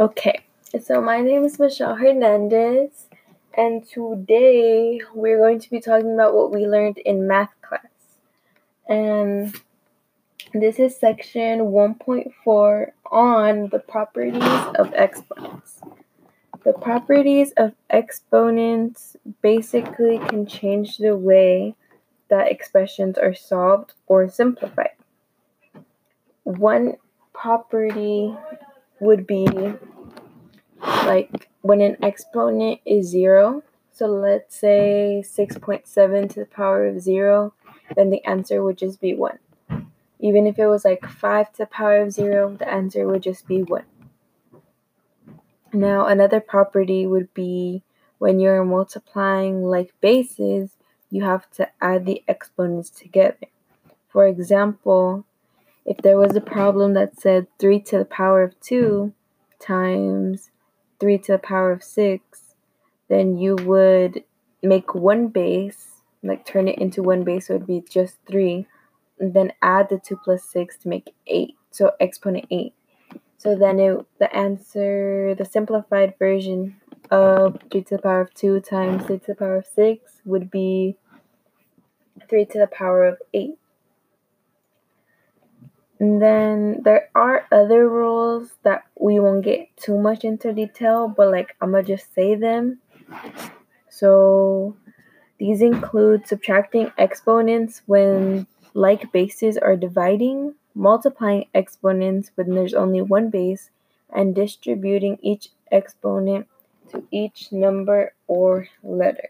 Okay, so my name is Michelle Hernandez, and today we're going to be talking about what we learned in math class. And this is section 1.4 on the properties of exponents. The properties of exponents basically can change the way that expressions are solved or simplified. One property would be like when an exponent is zero. So let's say 6.7 to the power of zero, then the answer would just be one. Even if it was like 5 to the power of zero, the answer would just be one. Now, another property would be when you're multiplying like bases, you have to add the exponents together. For example, if there was a problem that said 3 to the power of 2 times 3 to the power of 6, then you would make one base, like turn it into one base, so it would be just 3, and then add the 2 plus 6 to make 8, so exponent 8. So then it, the answer, the simplified version of 3 to the power of 2 times 3 to the power of 6 would be 3 to the power of 8. And then there are other rules that we won't get too much into detail, but like I'm gonna just say them. So these include subtracting exponents when like bases are dividing, multiplying exponents when there's only one base, and distributing each exponent to each number or letter.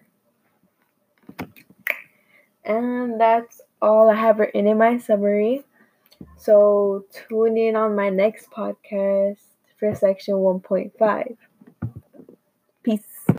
And that's all I have written in my summary. So tune in on my next podcast for section 1.5. Peace.